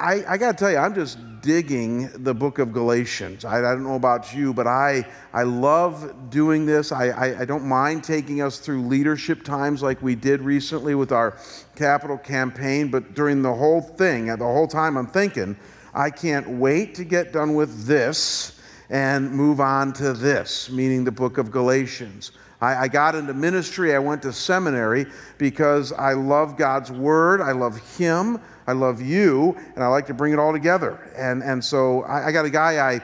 I, I got to tell you, I'm just digging the book of Galatians. I, I, don't know about you, but I, I love doing this. I, I, I don't mind taking us through leadership times like we did recently with our capital campaign, but during the whole thing, the whole time I'm thinking, I can't wait to get done with this and move on to this, meaning the book of Galatians. I, I, got into ministry, I went to seminary because I love God's word, I love Him, I love you, and I like to bring it all together. And, and so I, I got a guy I,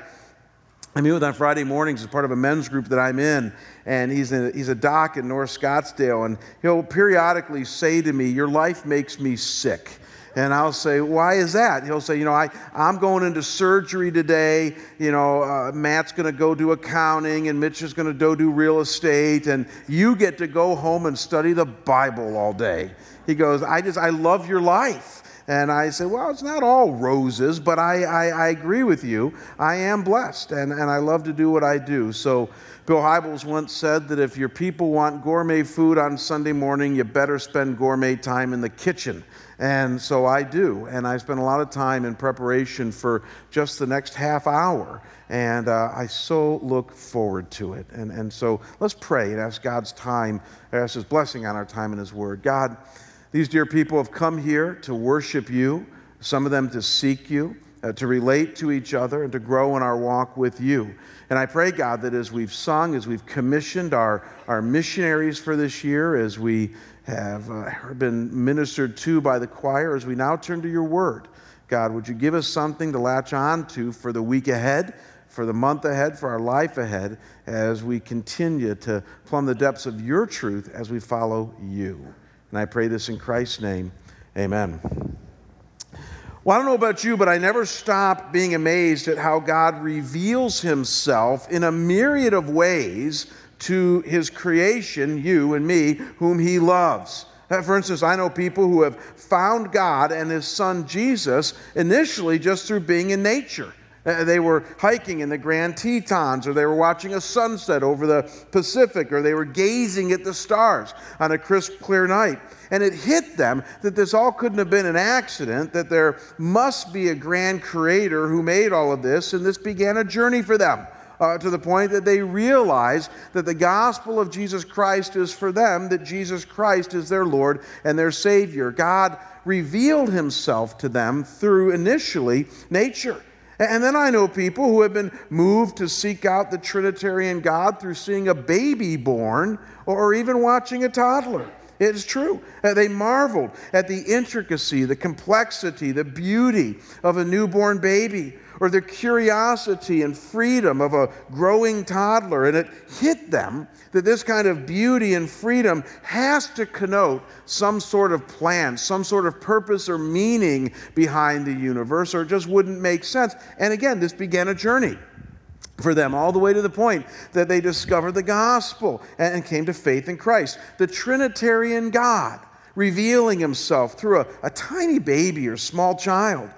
I meet with on Friday mornings as part of a men's group that I'm in, and he's a, he's a doc in North Scottsdale, and he'll periodically say to me, Your life makes me sick. And I'll say, why is that? He'll say, you know, I, I'm going into surgery today. You know, uh, Matt's going to go do accounting and Mitch is going to go do real estate. And you get to go home and study the Bible all day. He goes, I just, I love your life. And I said, Well, it's not all roses, but I, I, I, agree with you. I am blessed, and, and I love to do what I do. So, Bill Hybels once said that if your people want gourmet food on Sunday morning, you better spend gourmet time in the kitchen. And so I do. And I spend a lot of time in preparation for just the next half hour. And uh, I so look forward to it. And, and so let's pray and ask God's time, ask His blessing on our time in His Word. God, these dear people have come here to worship you, some of them to seek you, uh, to relate to each other, and to grow in our walk with you. And I pray, God, that as we've sung, as we've commissioned our, our missionaries for this year, as we have uh, been ministered to by the choir as we now turn to your word. God, would you give us something to latch on to for the week ahead, for the month ahead, for our life ahead, as we continue to plumb the depths of your truth as we follow you. And I pray this in Christ's name. Amen. Well, I don't know about you, but I never stop being amazed at how God reveals himself in a myriad of ways to his creation, you and me, whom he loves. Uh, for instance, I know people who have found God and his son Jesus initially just through being in nature. Uh, they were hiking in the Grand Tetons, or they were watching a sunset over the Pacific, or they were gazing at the stars on a crisp, clear night. And it hit them that this all couldn't have been an accident, that there must be a grand creator who made all of this, and this began a journey for them uh, to the point that they realize that the gospel of Jesus Christ is for them, that Jesus Christ is their Lord and their Savior. God revealed himself to them through initially nature. And then I know people who have been moved to seek out the Trinitarian God through seeing a baby born or even watching a toddler. It is true. They marveled at the intricacy, the complexity, the beauty of a newborn baby or the curiosity and freedom of a growing toddler. And it hit them that this kind of beauty and freedom has to connote some sort of plan, some sort of purpose or meaning behind the universe, or it just wouldn't make sense. And again, this began a journey for them, all the way to the point that they discovered the gospel and came to faith in Christ. The Trinitarian God revealing himself through a, a tiny baby or small child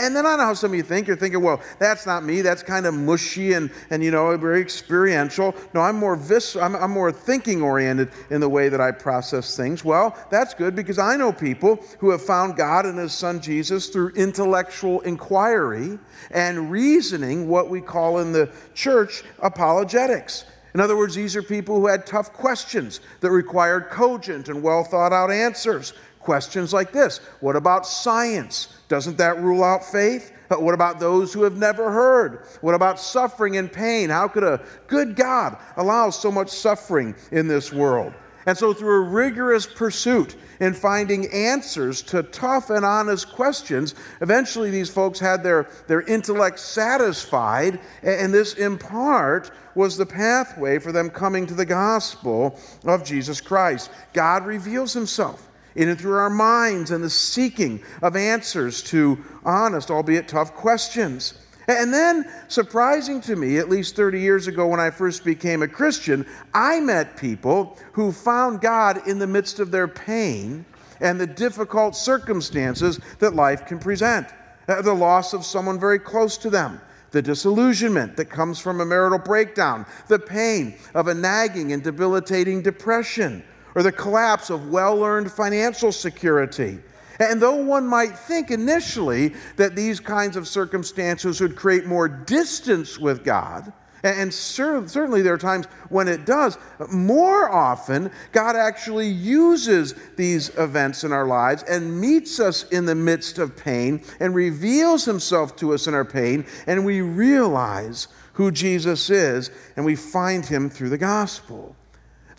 and then I know how some of you think. You're thinking, well, that's not me. That's kind of mushy and, and you know, very experiential. No, I'm more vis- I'm, I'm more thinking oriented in the way that I process things. Well, that's good because I know people who have found God and His Son Jesus through intellectual inquiry and reasoning, what we call in the church apologetics. In other words, these are people who had tough questions that required cogent and well thought out answers. Questions like this What about science? Doesn't that rule out faith? Uh, what about those who have never heard? What about suffering and pain? How could a good God allow so much suffering in this world? And so, through a rigorous pursuit in finding answers to tough and honest questions, eventually these folks had their, their intellect satisfied, and this, in part, was the pathway for them coming to the gospel of Jesus Christ. God reveals himself in and through our minds and the seeking of answers to honest, albeit tough questions. And then, surprising to me, at least 30 years ago when I first became a Christian, I met people who found God in the midst of their pain and the difficult circumstances that life can present. The loss of someone very close to them, the disillusionment that comes from a marital breakdown, the pain of a nagging and debilitating depression, or the collapse of well earned financial security. And though one might think initially that these kinds of circumstances would create more distance with God, and certainly there are times when it does, more often, God actually uses these events in our lives and meets us in the midst of pain and reveals himself to us in our pain, and we realize who Jesus is and we find him through the gospel.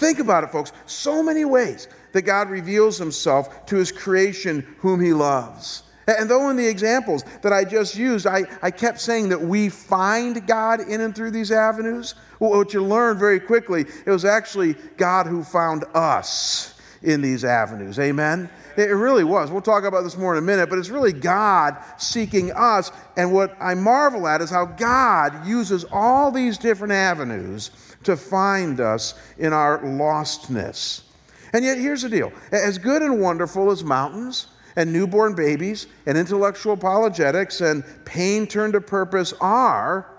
Think about it, folks. So many ways that God reveals himself to his creation whom he loves. And though in the examples that I just used, I, I kept saying that we find God in and through these avenues, what you learn very quickly, it was actually God who found us in these avenues. Amen? It really was. We'll talk about this more in a minute, but it's really God seeking us. And what I marvel at is how God uses all these different avenues to find us in our lostness. And yet, here's the deal as good and wonderful as mountains and newborn babies and intellectual apologetics and pain turned to purpose are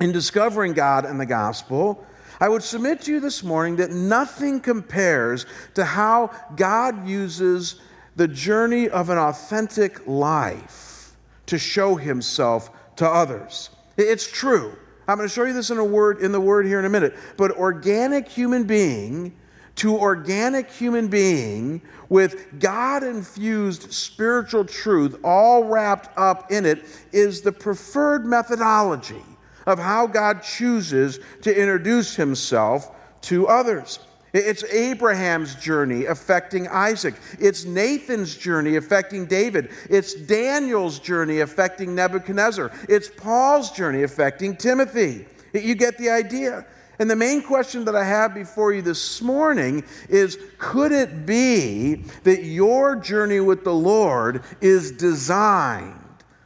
in discovering God and the gospel, I would submit to you this morning that nothing compares to how God uses the journey of an authentic life to show himself to others. It's true. I'm going to show you this in a word in the word here in a minute. But organic human being to organic human being with God infused spiritual truth all wrapped up in it is the preferred methodology of how God chooses to introduce himself to others. It's Abraham's journey affecting Isaac. It's Nathan's journey affecting David. It's Daniel's journey affecting Nebuchadnezzar. It's Paul's journey affecting Timothy. You get the idea. And the main question that I have before you this morning is could it be that your journey with the Lord is designed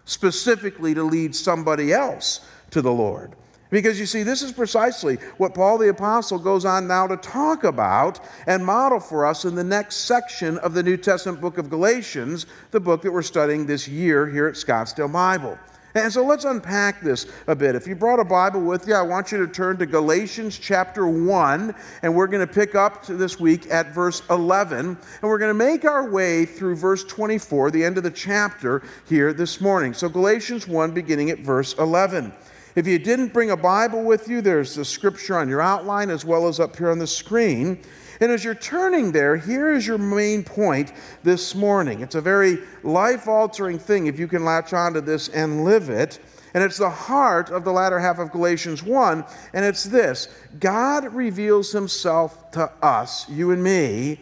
specifically to lead somebody else to the Lord? Because you see, this is precisely what Paul the Apostle goes on now to talk about and model for us in the next section of the New Testament book of Galatians, the book that we're studying this year here at Scottsdale Bible. And so let's unpack this a bit. If you brought a Bible with you, I want you to turn to Galatians chapter 1, and we're going to pick up this week at verse 11, and we're going to make our way through verse 24, the end of the chapter here this morning. So Galatians 1, beginning at verse 11. If you didn't bring a Bible with you, there's the scripture on your outline as well as up here on the screen. And as you're turning there, here is your main point this morning. It's a very life altering thing if you can latch onto this and live it. And it's the heart of the latter half of Galatians 1. And it's this God reveals himself to us, you and me,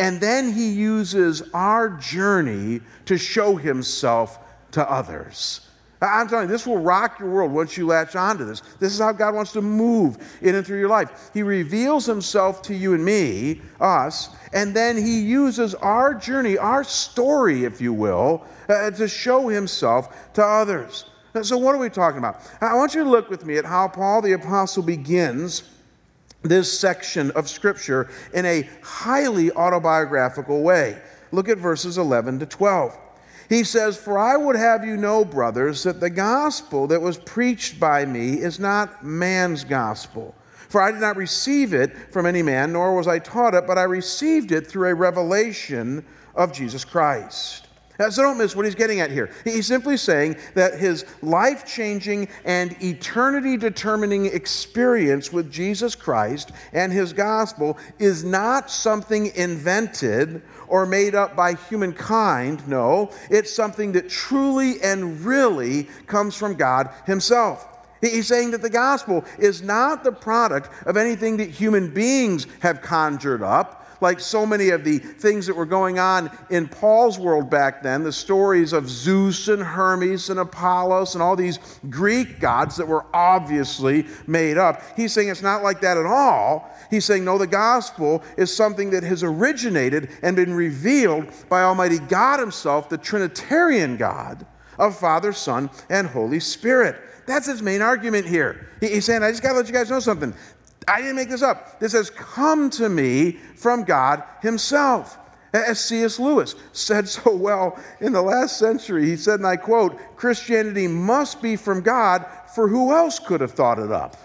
and then he uses our journey to show himself to others. I'm telling you, this will rock your world once you latch onto this. This is how God wants to move in and through your life. He reveals himself to you and me, us, and then he uses our journey, our story, if you will, uh, to show himself to others. So, what are we talking about? I want you to look with me at how Paul the Apostle begins this section of Scripture in a highly autobiographical way. Look at verses 11 to 12. He says, For I would have you know, brothers, that the gospel that was preached by me is not man's gospel. For I did not receive it from any man, nor was I taught it, but I received it through a revelation of Jesus Christ. Now, So don't miss what he's getting at here. He's simply saying that his life changing and eternity determining experience with Jesus Christ and his gospel is not something invented or made up by humankind. No, it's something that truly and really comes from God Himself. He's saying that the gospel is not the product of anything that human beings have conjured up like so many of the things that were going on in Paul's world back then, the stories of Zeus and Hermes and Apollos and all these Greek gods that were obviously made up. He's saying it's not like that at all. He's saying, no, the gospel is something that has originated and been revealed by Almighty God Himself, the Trinitarian God of Father, Son, and Holy Spirit. That's his main argument here. He's saying, I just got to let you guys know something. I didn't make this up. This has come to me from God Himself. As C.S. Lewis said so well in the last century, he said, and I quote, Christianity must be from God, for who else could have thought it up?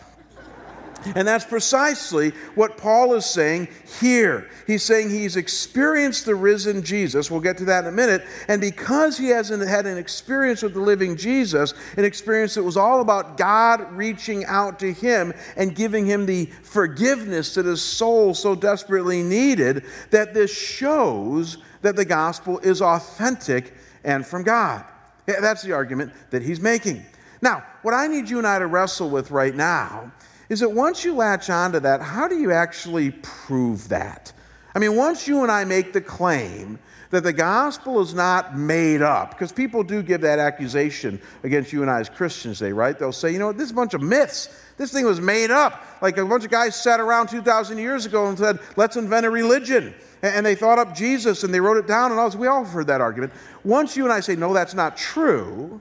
And that's precisely what Paul is saying here. He's saying he's experienced the risen Jesus. We'll get to that in a minute. And because he hasn't had an experience with the living Jesus, an experience that was all about God reaching out to him and giving him the forgiveness that his soul so desperately needed, that this shows that the gospel is authentic and from God. That's the argument that he's making. Now, what I need you and I to wrestle with right now is that once you latch onto that, how do you actually prove that? I mean, once you and I make the claim that the gospel is not made up, because people do give that accusation against you and I as Christians they right? They'll say, you know, this is a bunch of myths. This thing was made up. Like a bunch of guys sat around 2,000 years ago and said, let's invent a religion. And they thought up Jesus and they wrote it down, and all we all heard that argument. Once you and I say, no, that's not true,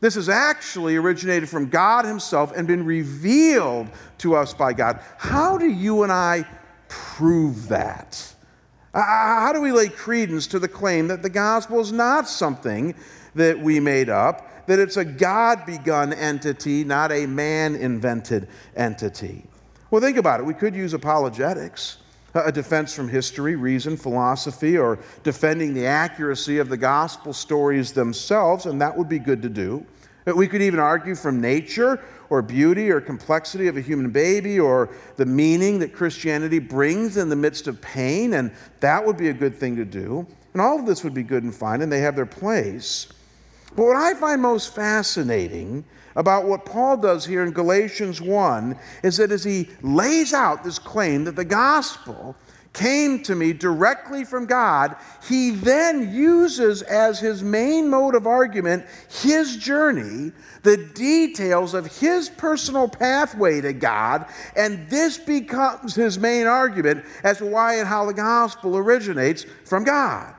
this has actually originated from God Himself and been revealed to us by God. How do you and I prove that? Uh, how do we lay credence to the claim that the gospel is not something that we made up, that it's a God begun entity, not a man invented entity? Well, think about it. We could use apologetics, a defense from history, reason, philosophy, or defending the accuracy of the gospel stories themselves, and that would be good to do. We could even argue from nature or beauty or complexity of a human baby or the meaning that Christianity brings in the midst of pain, and that would be a good thing to do. And all of this would be good and fine, and they have their place. But what I find most fascinating about what Paul does here in Galatians 1 is that as he lays out this claim that the gospel came to me directly from God, he then uses as his main mode of argument his journey, the details of his personal pathway to God, and this becomes his main argument as to why and how the gospel originates from God.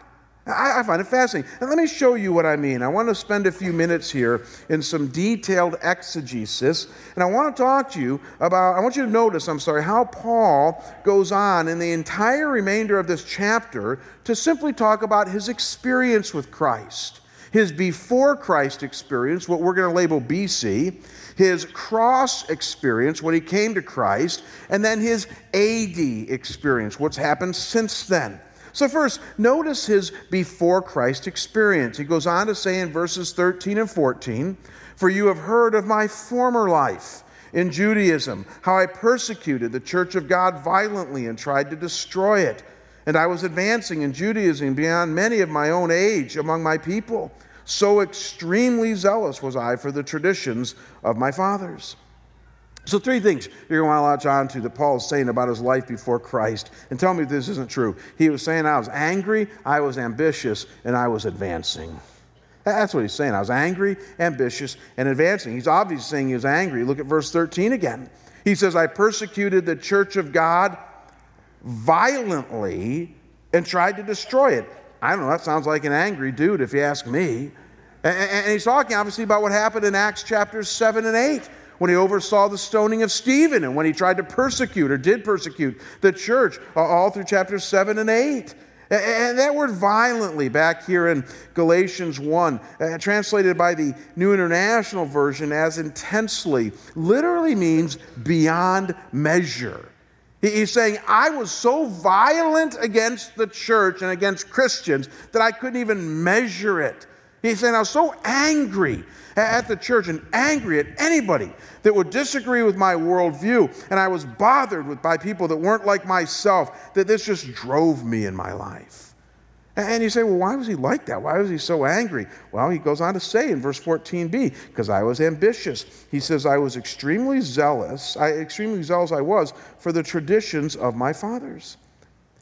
I, I, find it fascinating. And let me show you what I mean. I want to spend a few minutes here in some detailed exegesis. And I want to talk to you about, I want you to notice, I'm sorry, how Paul goes on in the entire remainder of this chapter to simply talk about his experience with Christ. His before Christ experience, what we're going to label BC, his cross experience when he came to Christ, and then his AD experience, what's happened since then. So, first, notice his before Christ experience. He goes on to say in verses 13 and 14, For you have heard of my former life in Judaism, how I persecuted the church of God violently and tried to destroy it. And I was advancing in Judaism beyond many of my own age among my people. So extremely zealous was I for the traditions of my fathers. So, three things you're going to want to latch on to that Paul is saying about his life before Christ. And tell me if this isn't true. He was saying, I was angry, I was ambitious, and I was advancing. That's what he's saying. I was angry, ambitious, and advancing. He's obviously saying he was angry. Look at verse 13 again. He says, I persecuted the church of God violently and tried to destroy it. I don't know, that sounds like an angry dude if you ask me. And he's talking obviously about what happened in Acts chapters 7 and 8 when he oversaw the stoning of Stephen and when he tried to persecute or did persecute the church all through chapters 7 and 8. And that word violently back here in Galatians 1, uh, translated by the New International Version as intensely, literally means beyond measure. He's saying, I was so violent against the church and against Christians that I couldn't even measure it. He's said, I was so angry at the church and angry at anybody that would disagree with my worldview. And I was bothered with, by people that weren't like myself, that this just drove me in my life. And you say, well, why was he like that? Why was he so angry? Well, he goes on to say in verse 14b, because I was ambitious. He says, I was extremely zealous, I, extremely zealous I was for the traditions of my fathers.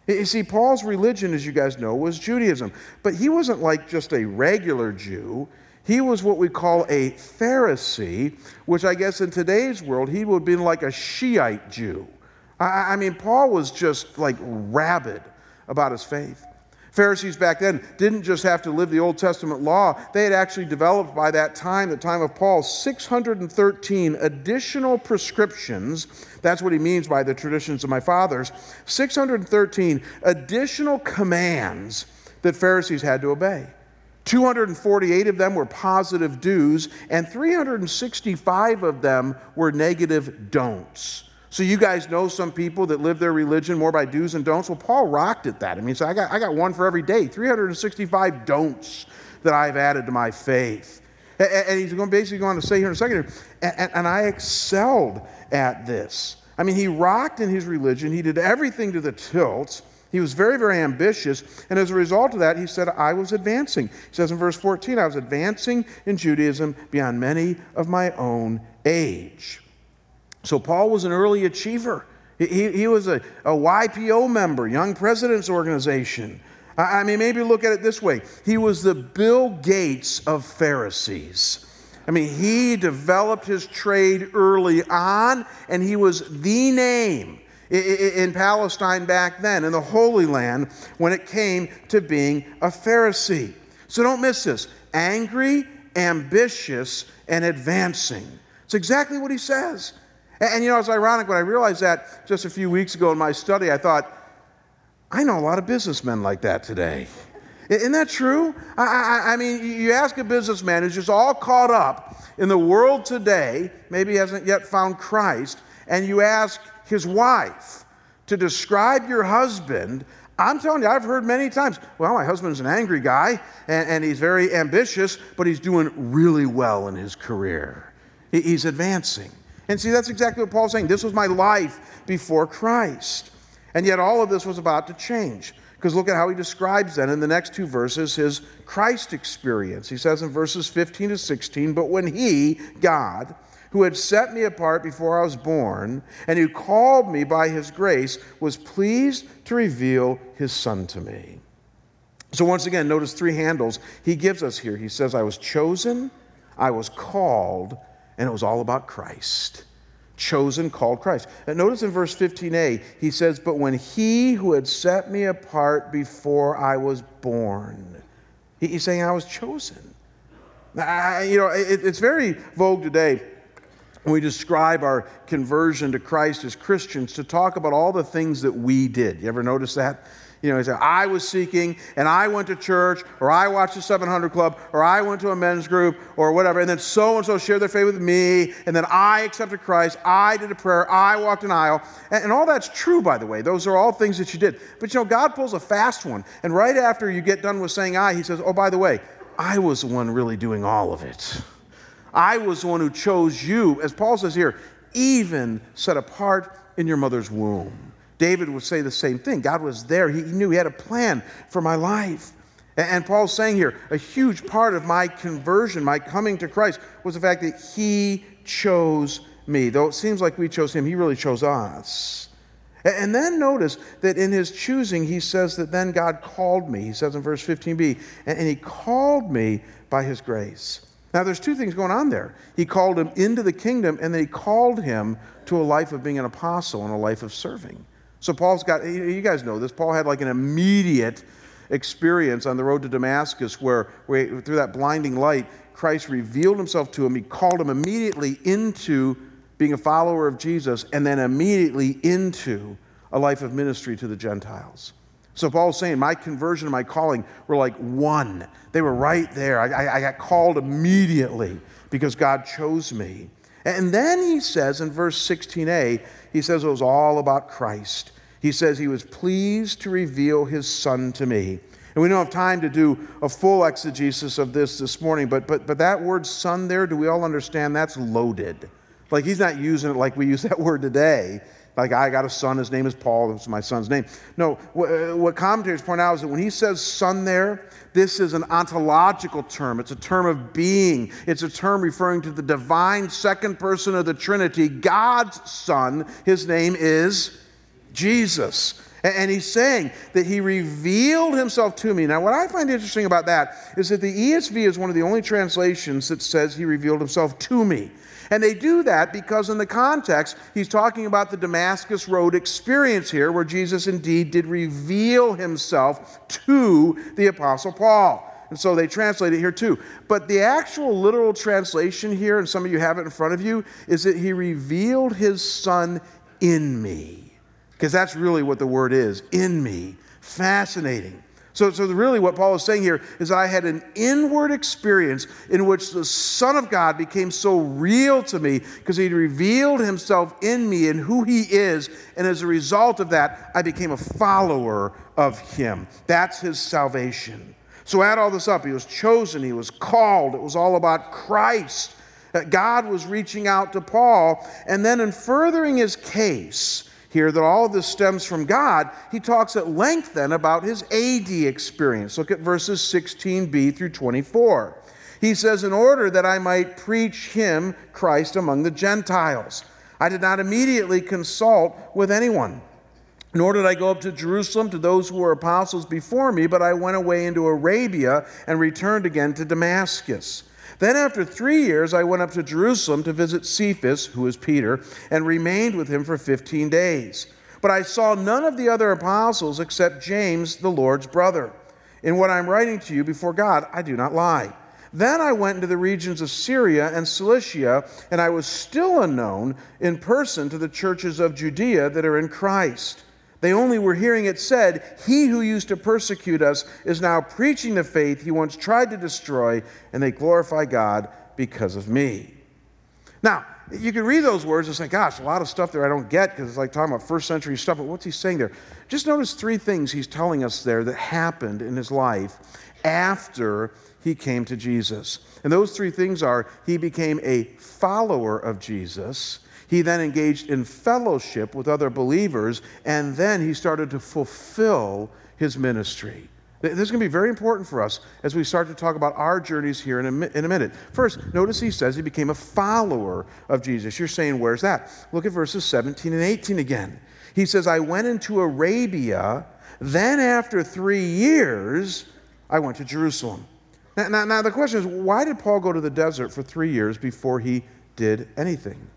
You see, Paul's religion, as you guys know, was Judaism. But he wasn't like just a regular Jew. He was what we call a Pharisee, which I guess in today's world, he would have been like a Shiite Jew. I, I mean, Paul was just like rabid about his faith. Pharisees back then didn't just have to live the Old Testament law, they had actually developed by that time, the time of Paul, 613 additional prescriptions. That's what he means by the traditions of my fathers. 613 additional commands that Pharisees had to obey. 248 of them were positive do's, and 365 of them were negative don'ts. So you guys know some people that live their religion more by do's and don'ts. Well, Paul rocked at that. I mean, so I got, I got one for every day, 365 don'ts that I've added to my faith. And, and he's going basically going to say here in a second, and, and, and I excelled at this. I mean, he rocked in his religion. He did everything to the tilt. He was very, very ambitious. And as a result of that, he said, I was advancing. He says in verse 14, I was advancing in Judaism beyond many of my own age. So Paul was an early achiever. He, he was a, a YPO member, Young Presidents Organization. I, I mean, maybe look at it this way he was the Bill Gates of Pharisees. I mean, he developed his trade early on, and he was the name in Palestine back then, in the Holy Land, when it came to being a Pharisee. So don't miss this angry, ambitious, and advancing. It's exactly what he says. And, and you know, it's ironic when I realized that just a few weeks ago in my study, I thought, I know a lot of businessmen like that today. Isn't that true? I, I, I, mean, you ask a businessman who's just all caught up in the world today, maybe hasn't yet found Christ, and you ask his wife to describe your husband. I'm telling you, I've heard many times, well, my husband's an angry guy, and, and he's very ambitious, but he's doing really well in his career. He, he's advancing. And see, that's exactly what Paul's saying. This was my life before Christ. And yet, all of this was about to change. Because look at how he describes then in the next two verses his Christ experience. He says in verses 15 to 16, But when he, God, who had set me apart before I was born, and who called me by his grace, was pleased to reveal his Son to me. So, once again, notice three handles he gives us here. He says, I was chosen, I was called, and it was all about Christ chosen, called Christ. And notice in verse 15a, he says, But when he who had set me apart before I was born, he's saying I was chosen. I, you know, it, it's very vogue today when we describe our conversion to Christ as Christians to talk about all the things that we did. You ever notice that? You know, he said, I was seeking and I went to church or I watched the 700 Club or I went to a men's group or whatever. And then so and so shared their faith with me. And then I accepted Christ. I did a prayer. I walked an aisle. And, and all that's true, by the way. Those are all things that you did. But you know, God pulls a fast one. And right after you get done with saying I, he says, Oh, by the way, I was the one really doing all of it. I was the one who chose you, as Paul says here, even set apart in your mother's womb. David would say the same thing. God was there, he knew He had a plan for my life. And Paul's saying here, a huge part of my conversion, my coming to Christ, was the fact that He chose me. Though it seems like we chose Him, He really chose us. And then notice that in His choosing, He says that then God called me. He says in verse 15b, and He called me by His grace. Now, there's two things going on there. He called him into the kingdom, and then He called him to a life of being an apostle and a life of serving. So Paul's got, you guys know this, Paul had like an immediate experience on the road to Damascus where, where through that blinding light, Christ revealed himself to him. He called him immediately into being a follower of Jesus and then immediately into a life of ministry to the Gentiles. So Paul's saying, my conversion and my calling were like one. They were right there. I, I, got called immediately because God chose me. And then he says in verse 16a, he says it was all about Christ. He says he was pleased to reveal his son to me. And we don't have time to do a full exegesis of this this morning, but, but, but that word son there, do we all understand that's loaded? Like he's not using it like we use that word today. Like, I got a son, his name is Paul, that's my son's name. No, uh, what commentators point out is that when he says son there, this is an ontological term. It's a term of being. It's a term referring to the divine second person of the Trinity, God's son. His name is Jesus. And he's saying that he revealed himself to me. Now, what I find interesting about that is that the ESV is one of the only translations that says he revealed himself to me. And they do that because, in the context, he's talking about the Damascus Road experience here, where Jesus indeed did reveal himself to the Apostle Paul. And so they translate it here too. But the actual literal translation here, and some of you have it in front of you, is that he revealed his son in me. Because that's really what the word is in me. Fascinating. So, so really, what Paul is saying here is I had an inward experience in which the Son of God became so real to me because he revealed himself in me and who he is. And as a result of that, I became a follower of him. That's his salvation. So add all this up. He was chosen, he was called, it was all about Christ. Uh, God was reaching out to Paul. And then, in furthering his case, here that all of this stems from God, he talks at length then about his AD experience. Look at verses 16b through 24. He says, In order that I might preach him, Christ, among the Gentiles, I did not immediately consult with anyone. Nor did I go up to Jerusalem to those who were apostles before me, but I went away into Arabia and returned again to Damascus. Then, after three years, I went up to Jerusalem to visit Cephas, who is Peter, and remained with him for 15 days. But I saw none of the other apostles except James, the Lord's brother. In what I'm writing to you before God, I do not lie. Then I went into the regions of Syria and Cilicia, and I was still unknown in person to the churches of Judea that are in Christ. They only were hearing it said, He who used to persecute us is now preaching the faith he once tried to destroy, and they glorify God because of me. Now, you can read those words and say, Gosh, a lot of stuff there I don't get because it's like talking about first century stuff, but what's he saying there? Just notice three things he's telling us there that happened in his life after he came to Jesus. And those three things are he became a follower of Jesus he then engaged in fellowship with other believers, and then he started to fulfill his ministry. This is going to be very important for us as we start to talk about our journeys here in a, in a minute. First, notice he says he became a follower of Jesus. You're saying, where's that? Look at verses 17 and 18 again. He says, I went into Arabia, then after three years, I went to Jerusalem. Now, now, now the question is, why did Paul go to the desert for three years before he did anything?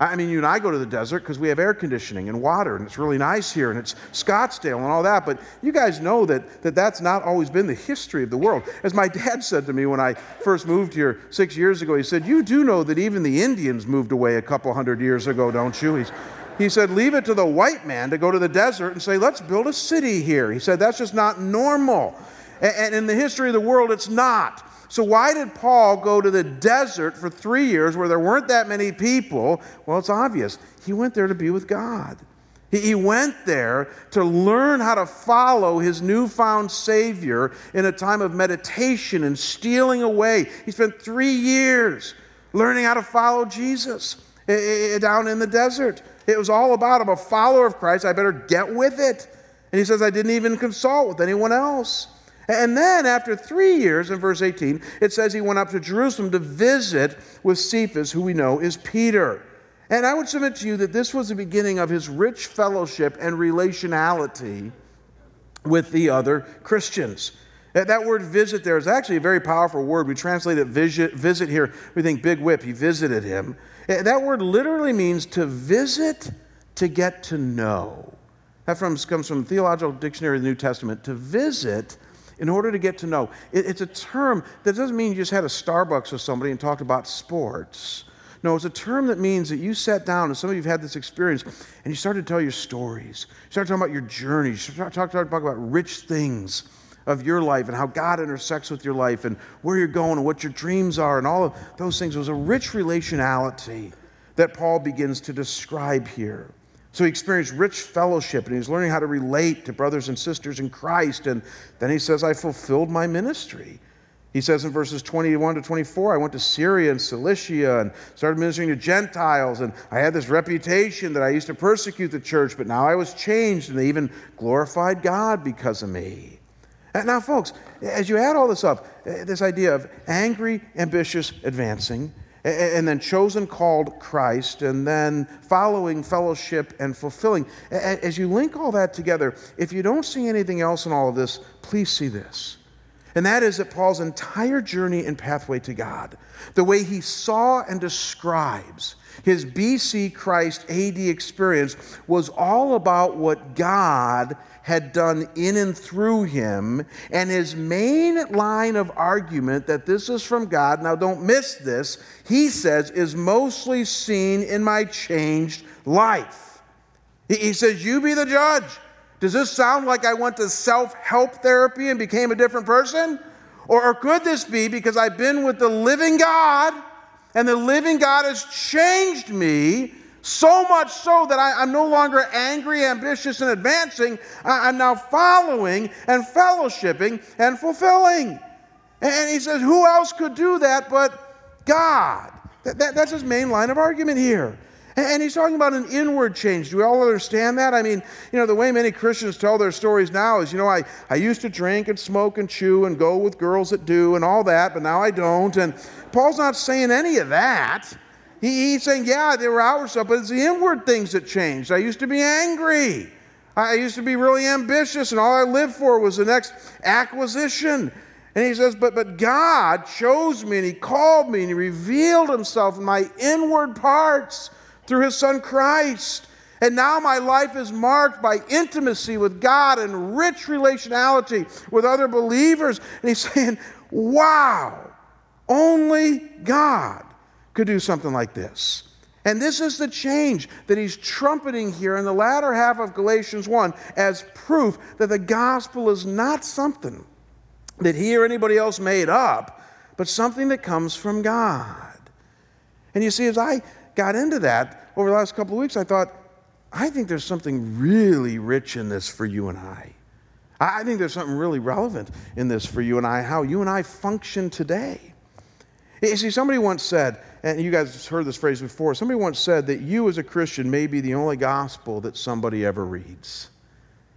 I mean, you and I go to the desert because we have air conditioning and water, and it's really nice here, and it's Scottsdale and all that. But you guys know that, that that's not always been the history of the world. As my dad said to me when I first moved here six years ago, he said, You do know that even the Indians moved away a couple hundred years ago, don't you? He's, he said, Leave it to the white man to go to the desert and say, Let's build a city here. He said, That's just not normal. And, and in the history of the world, it's not. So, why did Paul go to the desert for three years where there weren't that many people? Well, it's obvious. He went there to be with God. He went there to learn how to follow his newfound Savior in a time of meditation and stealing away. He spent three years learning how to follow Jesus eh, eh, eh, down in the desert. It was all about I'm a follower of Christ. I better get with it. And he says, I didn't even consult with anyone else. And then, after three years, in verse 18, it says he went up to Jerusalem to visit with Cephas, who we know is Peter. And I would submit to you that this was the beginning of his rich fellowship and relationality with the other Christians. That word visit there is actually a very powerful word. We translate it visit, visit here. We think big whip, he visited him. Eh, that word literally means to visit, to get to know. That comes from the Theological Dictionary of the New Testament. To visit in order to get to know. It, it's a term that doesn't mean you just had a Starbucks with somebody and talked about sports. No, it's a term that means that you sat down, and some of you have had this experience, and you started to tell your stories. You started talking about your journey. You started talking about rich things of your life and how God intersects with your life and where you're going and what your dreams are and all of those things. It was a rich relationality that Paul begins to describe here. So he experienced rich fellowship and he's learning how to relate to brothers and sisters in Christ. And then he says, I fulfilled my ministry. He says in verses 21 to 24, I went to Syria and Cilicia and started ministering to Gentiles. And I had this reputation that I used to persecute the church, but now I was changed and they even glorified God because of me. Now, folks, as you add all this up, eh, this idea of angry, ambitious, advancing, and then chosen, called Christ, and then following fellowship and fulfilling. As you link all that together, if you don't see anything else in all of this, please see this. And that is that Paul's entire journey and pathway to God, the way he saw and describes his BC Christ AD experience, was all about what God had done in and through him. And his main line of argument that this is from God, now don't miss this, he says, is mostly seen in my changed life. He says, You be the judge. Does this sound like I went to self help therapy and became a different person? Or, or could this be because I've been with the living God and the living God has changed me so much so that I, am no longer angry, ambitious, and advancing. I, am now following and fellowshipping and fulfilling. And he says, Who else could do that but God? That, that, that's his main line of argument here. And he's talking about an inward change. Do we all understand that? I mean, you know, the way many Christians tell their stories now is, you know, I, I used to drink and smoke and chew and go with girls that do and all that, but now I don't. And Paul's not saying any of that. He, he's saying, yeah, there were outward stuff, but it's the inward things that changed. I used to be angry. I used to be really ambitious, and all I lived for was the next acquisition. And he says, but, but God chose me, and He called me, and He revealed Himself in my inward parts through his son Christ. And now my life is marked by intimacy with God and rich relationality with other believers. And he's saying, wow, only God could do something like this. And this is the change that he's trumpeting here in the latter half of Galatians 1 as proof that the gospel is not something that he or anybody else made up, but something that comes from God. And you see, as I got into that over the last couple of weeks, I thought, I think there's something really rich in this for you and I. I think there's something really relevant in this for you and I, how you and I function today. You see, somebody once said, and you guys heard this phrase before, somebody once said that you as a Christian may be the only gospel that somebody ever reads.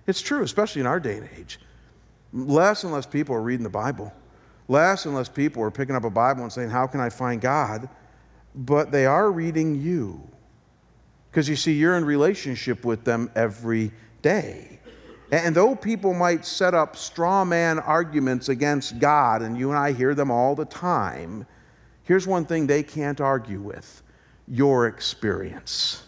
It's true, especially in our day and age. Less and less people are reading the Bible. Less and less people are picking up a Bible and saying, How can I find God? but they are reading you. Because you see, you're in relationship with them every day. And though people might set up straw man arguments against God, and you and I hear them all the time, here's one thing they can't argue with your experience.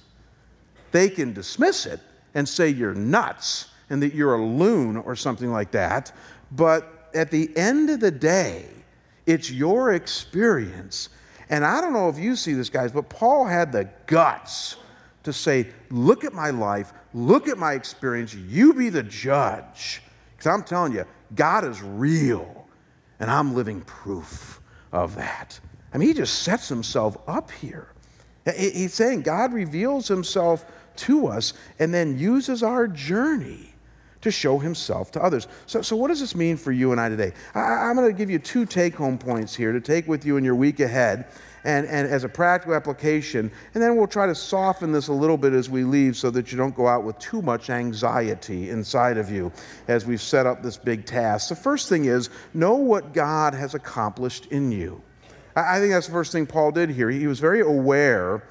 They can dismiss it and say you're nuts and that you're a loon or something like that, but at the end of the day, it's your experience and I don't know if you see this, guys, but Paul had the guts to say, Look at my life, look at my experience, you be the judge. Because I'm telling you, God is real, and I'm living proof of that. I mean, he just sets himself up here. He's saying God reveals himself to us and then uses our journey to show himself to others. So, so what does this mean for you and I today? I, am going to give you two take home points here to take with you in your week ahead and, and as a practical application. And then we'll try to soften this a little bit as we leave so that you don't go out with too much anxiety inside of you as we've set up this big task. The first thing is know what God has accomplished in you. I, think that's the first thing Paul did here. He was very aware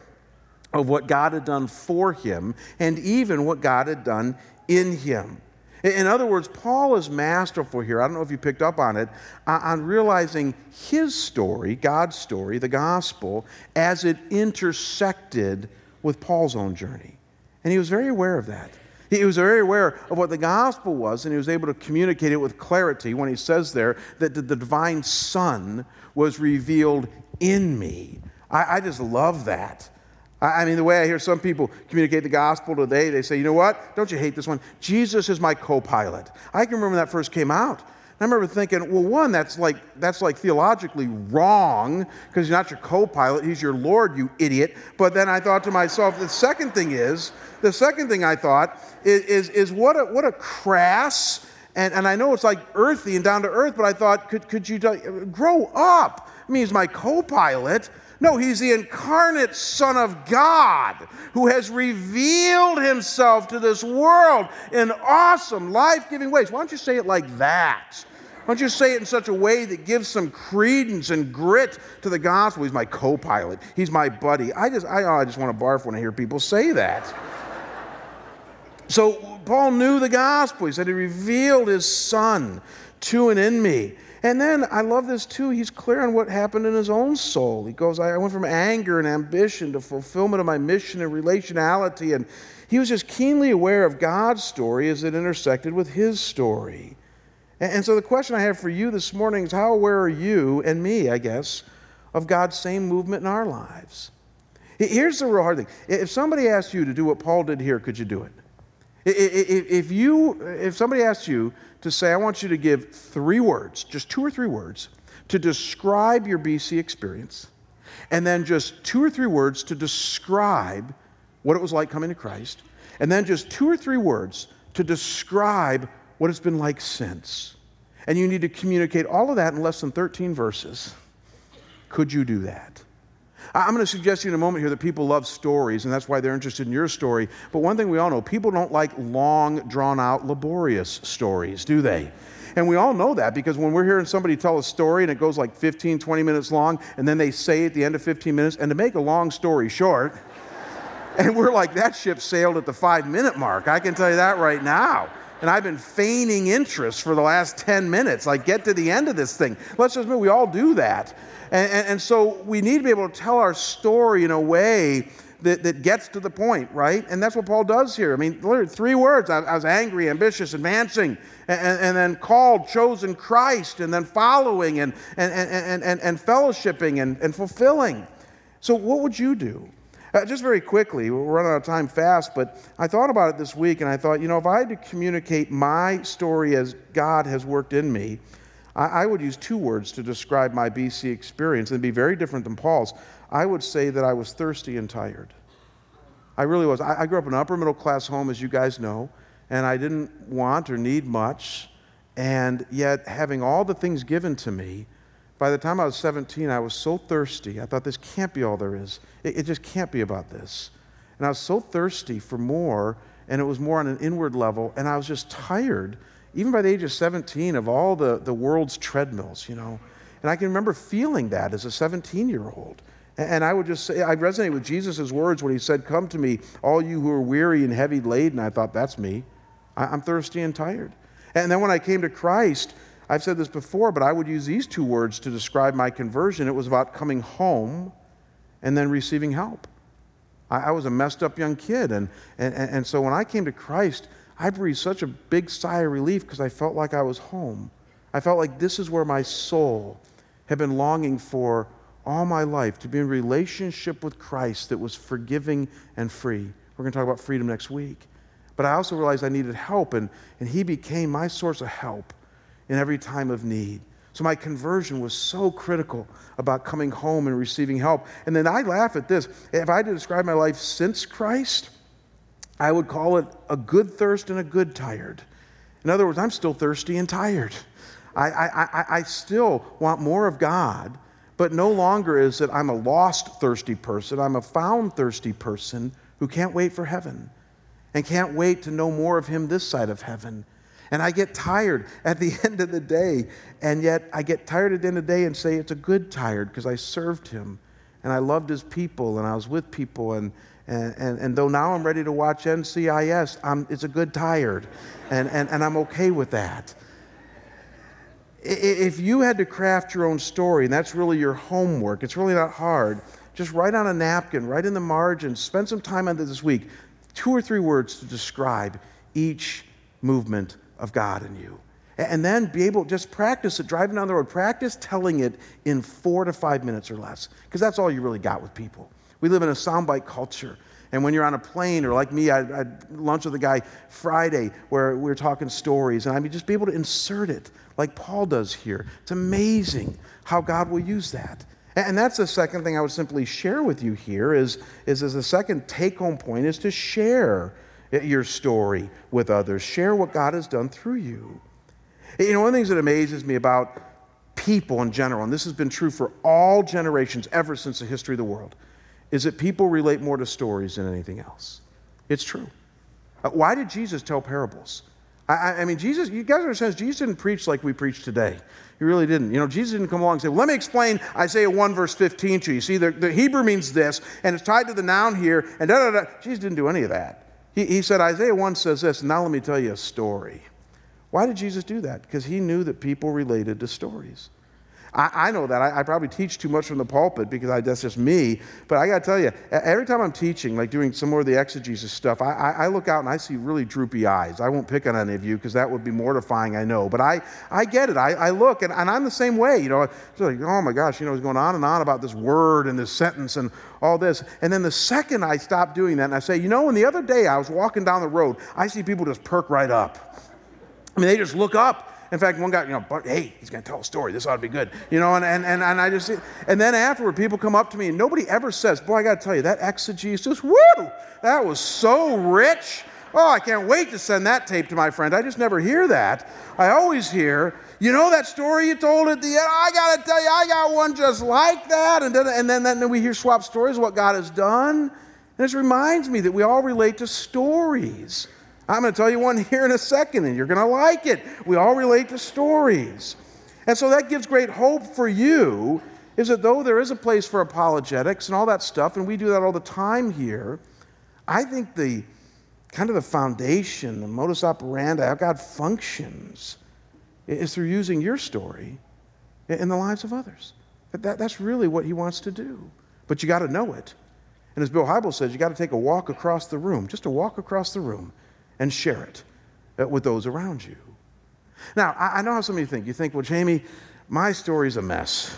of what God had done for him and even what God had done in him. In other words, Paul is masterful here. I don't know if you picked up on it, uh, on realizing his story, God's story, the gospel, as it intersected with Paul's own journey. And he was very aware of that. He was very aware of what the gospel was, and he was able to communicate it with clarity when he says there that the divine Son was revealed in me. I, I just love that. I mean, the way I hear some people communicate the gospel today, they say, you know what? Don't you hate this one? Jesus is my co pilot. I can remember when that first came out. I remember thinking, well, one, that's like, that's like theologically wrong because he's not your co pilot, he's your Lord, you idiot. But then I thought to myself, the second thing is, the second thing I thought is, is, is what, a, what a crass, and, and I know it's like earthy and down to earth, but I thought, could, could you uh, grow up? I mean, he's my co pilot. No, he's the incarnate Son of God who has revealed himself to this world in awesome, life giving ways. Why don't you say it like that? Why don't you say it in such a way that gives some credence and grit to the gospel? He's my co pilot, he's my buddy. I just, I, oh, I just want to barf when I hear people say that. so, Paul knew the gospel. He said he revealed his Son to and in me. And then I love this too. He's clear on what happened in his own soul. He goes, I went from anger and ambition to fulfillment of my mission and relationality. And he was just keenly aware of God's story as it intersected with his story. And so the question I have for you this morning is how aware are you and me, I guess, of God's same movement in our lives? Here's the real hard thing. If somebody asked you to do what Paul did here, could you do it? If, you, if somebody asked you to say, I want you to give three words, just two or three words, to describe your BC experience, and then just two or three words to describe what it was like coming to Christ, and then just two or three words to describe what it's been like since. And you need to communicate all of that in less than 13 verses. Could you do that? I'm going to suggest to you in a moment here that people love stories, and that's why they're interested in your story. But one thing we all know people don't like long, drawn out, laborious stories, do they? And we all know that because when we're hearing somebody tell a story and it goes like 15, 20 minutes long, and then they say at the end of 15 minutes, and to make a long story short, and we're like, that ship sailed at the five minute mark. I can tell you that right now. And I've been feigning interest for the last 10 minutes. Like, get to the end of this thing. Let's just admit, we all do that. And, and, and, so we need to be able to tell our story in a way that, that gets to the point, right? And that's what Paul does here. I mean, literally three words I, I was angry, ambitious, advancing, and, and, then called, chosen Christ, and then following, and, and, and, and, and fellowshipping, and, and fulfilling. So, what would you do? Uh, just very quickly, we're running out of time fast, but I thought about it this week and I thought, you know, if I had to communicate my story as God has worked in me, I, I would use two words to describe my BC experience and be very different than Paul's. I would say that I was thirsty and tired. I really was. I, I grew up in an upper middle class home, as you guys know, and I didn't want or need much. And yet, having all the things given to me, by the time I was 17, I was so thirsty. I thought, this can't be all there is. It, it, just can't be about this. And I was so thirsty for more, and it was more on an inward level, and I was just tired, even by the age of 17, of all the, the world's treadmills, you know. And I can remember feeling that as a 17 year old. And I would just say, I resonate with Jesus' words when he said, Come to me, all you who are weary and heavy laden. I thought, That's me. I'm thirsty and tired. And then when I came to Christ, I've said this before, but I would use these two words to describe my conversion. It was about coming home and then receiving help. I, I was a messed up young kid. And, and, and so when I came to Christ, I breathed such a big sigh of relief because I felt like I was home. I felt like this is where my soul had been longing for all my life to be in relationship with Christ that was forgiving and free. We're going to talk about freedom next week. But I also realized I needed help, and, and He became my source of help in every time of need. So my conversion was so critical about coming home and receiving help. And then I laugh at this. If I had to describe my life since Christ, I would call it a good thirst and a good tired. In other words, I'm still thirsty and tired. I, I, I, I still want more of God, but no longer is it I'm a lost, thirsty person. I'm a found, thirsty person who can't wait for heaven and can't wait to know more of Him this side of heaven and I get tired at the end of the day. And yet I get tired at the end of the day and say it's a good tired because I served him and I loved his people and I was with people. And, and, and, and though now I'm ready to watch NCIS, I'm, it's a good tired. And, and, and I'm okay with that. If you had to craft your own story, and that's really your homework, it's really not hard. Just write on a napkin, write in the margins, spend some time on this week, two or three words to describe each movement of God in you. And then be able just practice it, driving down the road, practice telling it in four to five minutes or less, because that's all you really got with people. We live in a soundbite culture. And when you're on a plane, or like me, I, had lunch with a guy Friday where we were talking stories, and I mean, just be able to insert it like Paul does here. It's amazing how God will use that. And that's the second thing I would simply share with you here is, is as a second take home point is to share your story with others. Share what God has done through you. You know, one of the things that amazes me about people in general, and this has been true for all generations ever since the history of the world, is that people relate more to stories than anything else. It's true. Uh, why did Jesus tell parables? I, I, mean, Jesus, you guys understand, Jesus didn't preach like we preach today. He really didn't. You know, Jesus didn't come along and say, well, let me explain Isaiah 1, verse 15 to you. See, the, the Hebrew means this, and it's tied to the noun here, and da da da. Jesus didn't do any of that. He, he said, Isaiah 1 says this, now let me tell you a story. Why did Jesus do that? Because he knew that people related to stories. I, I know that. I, I, probably teach too much from the pulpit because I, that's just me. But I got to tell you, every time I'm teaching, like doing some more of the exegesis stuff, I, look out and I see really droopy eyes. I won't pick on any of you because that would be mortifying, I know. But I, I get it. I, look and, and I'm the same way. You know, it's like, oh my gosh, you know, he's going on and on about this word and this sentence and all this. And then the second I stop doing that and I say, you know, when the other day I was walking down the road, I see people just perk right up. I mean, they just look up in fact, one guy, you know, but hey, he's going to tell a story. This ought to be good. You know, and, and, and, and I just, and then afterward, people come up to me and nobody ever says, boy, I got to tell you, that exegesis, woo, that was so rich. Oh, I can't wait to send that tape to my friend. I just never hear that. I always hear, you know that story you told at the end? I got to tell you, I got one just like that. And then, and then, then we hear swap stories of what God has done. And this reminds me that we all relate to stories. I'm going to tell you one here in a second, and you're going to like it. We all relate to stories. And so that gives great hope for you, is that though there is a place for apologetics and all that stuff, and we do that all the time here, I think the kind of the foundation, the modus operandi, how God functions, is through using your story in the lives of others. That, that's really what He wants to do. But you got to know it. And as Bill Hybels says, you got to take a walk across the room, just a walk across the room and share it uh, with those around you. Now, I know how some of you think. You think, well, Jamie, my story's a mess.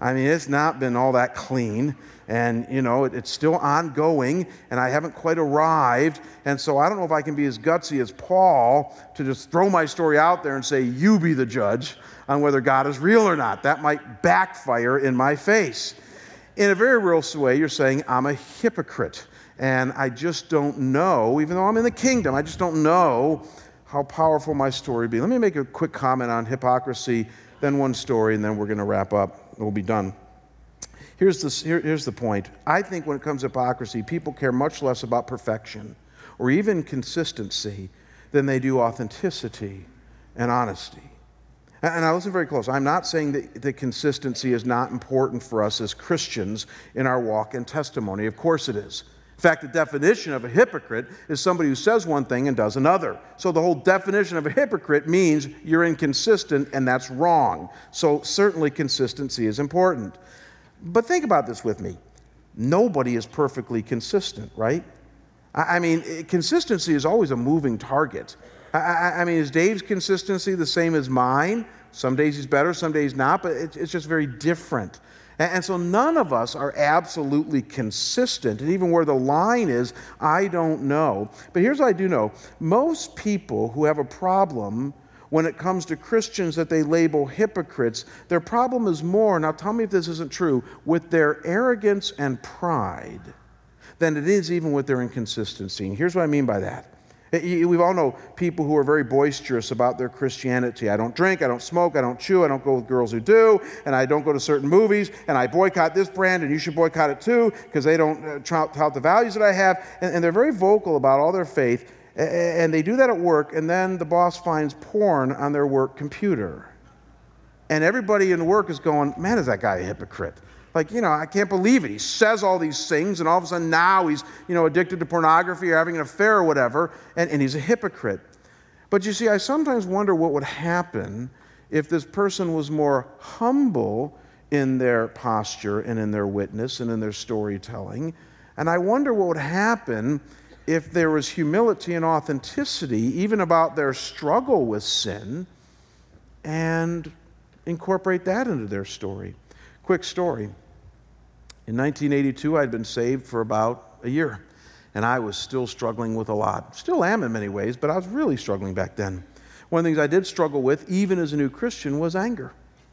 I mean, it's not been all that clean, and you know, it's still ongoing, and I haven't quite arrived. And so I don't know if I can be as gutsy as Paul to just throw my story out there and say, You be the judge on whether God is real or not. That might backfire in my face. In a very real way, you're saying, I'm a hypocrite. And I just don't know, even though I'm in the kingdom, I just don't know how powerful my story be. Let me make a quick comment on hypocrisy, then one story, and then we're going to wrap up. We'll be done. Here's the, here, here's the point. I think when it comes to hypocrisy, people care much less about perfection or even consistency than they do authenticity and honesty. And I listen very close. I'm not saying that the consistency is not important for us as Christians in our walk and testimony. Of course it is. In fact, the definition of a hypocrite is somebody who says one thing and does another. So the whole definition of a hypocrite means you're inconsistent and that's wrong. So certainly consistency is important. But think about this with me. Nobody is perfectly consistent, right? I mean, eh, consistency is always a moving target. I mean, is Dave's consistency the same as mine? Some days he's better, some days not, but it's just very different. And so none of us are absolutely consistent. And even where the line is, I don't know. But here's what I do know most people who have a problem when it comes to Christians that they label hypocrites, their problem is more, now tell me if this isn't true, with their arrogance and pride than it is even with their inconsistency. And here's what I mean by that. We all know people who are very boisterous about their Christianity. I don't drink, I don't smoke, I don't chew, I don't go with girls who do, and I don't go to certain movies, and I boycott this brand, and you should boycott it too, because they don't uh, tout the values that I have. And, and they're very vocal about all their faith, and they do that at work, and then the boss finds porn on their work computer. And everybody in work is going, man, is that guy a hypocrite? Like, you know, I can't believe it. He says all these things, and all of a sudden now he's, you know, addicted to pornography or having an affair or whatever, and, and he's a hypocrite. But you see, I sometimes wonder what would happen if this person was more humble in their posture and in their witness and in their storytelling. And I wonder what would happen if there was humility and authenticity, even about their struggle with sin, and incorporate that into their story. Quick story. In 1982, I'd been saved for about a year, and I was still struggling with a lot. Still am in many ways, but I was really struggling back then. One of the things I did struggle with, even as a new Christian, was anger.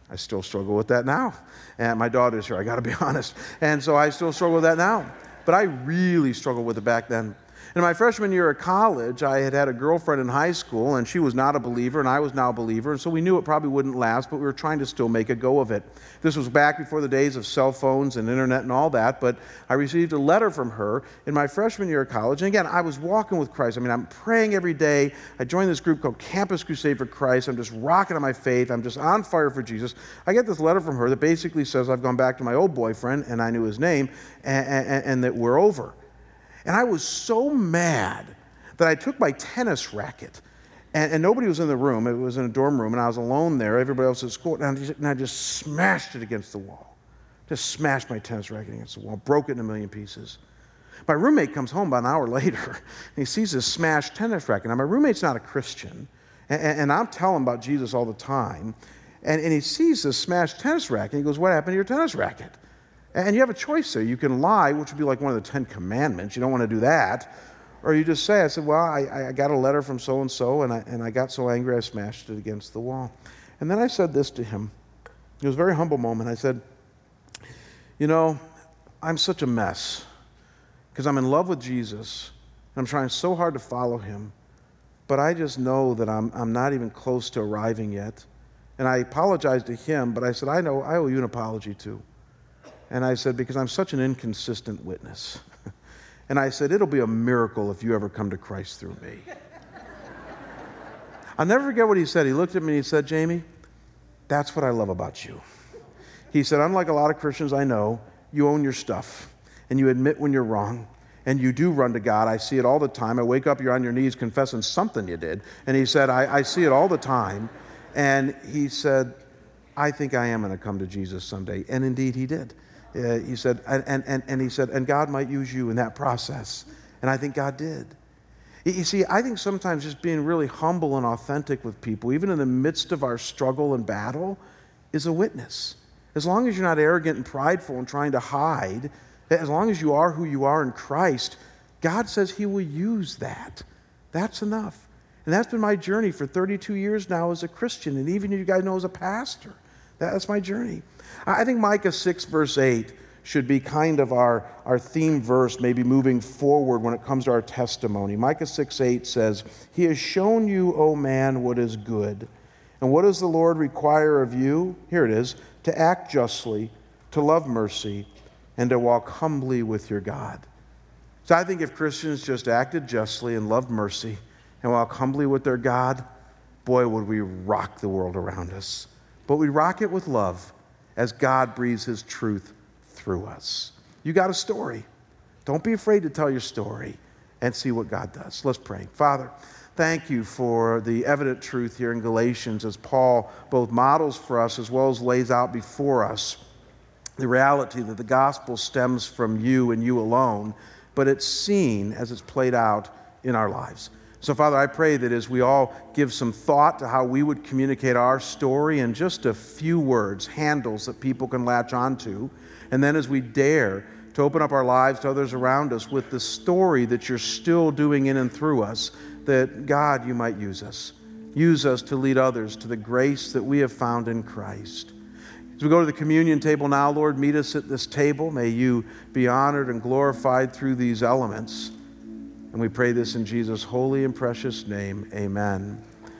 I still struggle with that now. And my daughter's here, I got to be honest. And so I still struggle with that now. But I really struggled with it back then. In my freshman year of college, I had had a girlfriend in high school, and she was not a believer, and I was now a believer, and so we knew it probably wouldn't last, but we were trying to still make a go of it. This was back before the days of cell phones and internet and all that, but I received a letter from her in my freshman year of college, and again, I was walking with Christ. I mean, I'm praying every day. I joined this group called Campus Crusade for Christ. I'm just rocking on my faith. I'm just on fire for Jesus. I get this letter from her that basically says I've gone back to my old boyfriend, and I knew his name, and, and, and that we're over. And I was so mad that I took my tennis racket And, and, nobody was in the room. It was in a dorm room, and I was alone there. Everybody else was at school. And I, just, and I just smashed it against the wall. Just smashed my tennis racket against the wall, broke it in a million pieces. My roommate comes home about an hour later, and he sees this smashed tennis racket. Now, my roommate's not a Christian, and, and I'm telling about Jesus all the time. And, and he sees this smashed tennis racket, and he goes, What happened to your tennis racket? And you have a choice there. You can lie, which would be like one of the Ten Commandments. You don't want to do that. Or you just say, I said, Well, I, I got a letter from so and so, and I got so angry I smashed it against the wall. And then I said this to him. It was a very humble moment. I said, You know, I'm such a mess because I'm in love with Jesus, and I'm trying so hard to follow him, but I just know that I'm, I'm not even close to arriving yet. And I apologized to him, but I said, I know I owe you an apology too. And I said, because I'm such an inconsistent witness. and I said, it'll be a miracle if you ever come to Christ through me. I'll never forget what he said. He looked at me and he said, Jamie, that's what I love about you. He said, unlike a lot of Christians I know, you own your stuff and you admit when you're wrong and you do run to God. I see it all the time. I wake up, you're on your knees confessing something you did. And he said, I, I see it all the time. And he said, I think I am going to come to Jesus someday. And indeed, he did. Uh, he said, and, and, and he said, and God might use you in that process. And I think God did. You see, I think sometimes just being really humble and authentic with people, even in the midst of our struggle and battle, is a witness. As long as you're not arrogant and prideful and trying to hide, as long as you are who you are in Christ, God says He will use that. That's enough. And that's been my journey for 32 years now as a Christian, and even you guys know as a pastor. That's my journey. I think Micah 6, verse 8, should be kind of our, our theme verse, maybe moving forward when it comes to our testimony. Micah 6, 8 says, He has shown you, O man, what is good. And what does the Lord require of you? Here it is to act justly, to love mercy, and to walk humbly with your God. So I think if Christians just acted justly and loved mercy and walked humbly with their God, boy, would we rock the world around us. But we rock it with love as God breathes his truth through us. You got a story. Don't be afraid to tell your story and see what God does. Let's pray. Father, thank you for the evident truth here in Galatians as Paul both models for us as well as lays out before us the reality that the gospel stems from you and you alone, but it's seen as it's played out in our lives. So, Father, I pray that as we all give some thought to how we would communicate our story in just a few words, handles that people can latch onto, and then as we dare to open up our lives to others around us with the story that you're still doing in and through us, that God, you might use us. Use us to lead others to the grace that we have found in Christ. As we go to the communion table now, Lord, meet us at this table. May you be honored and glorified through these elements. And we pray this in Jesus' holy and precious name. Amen.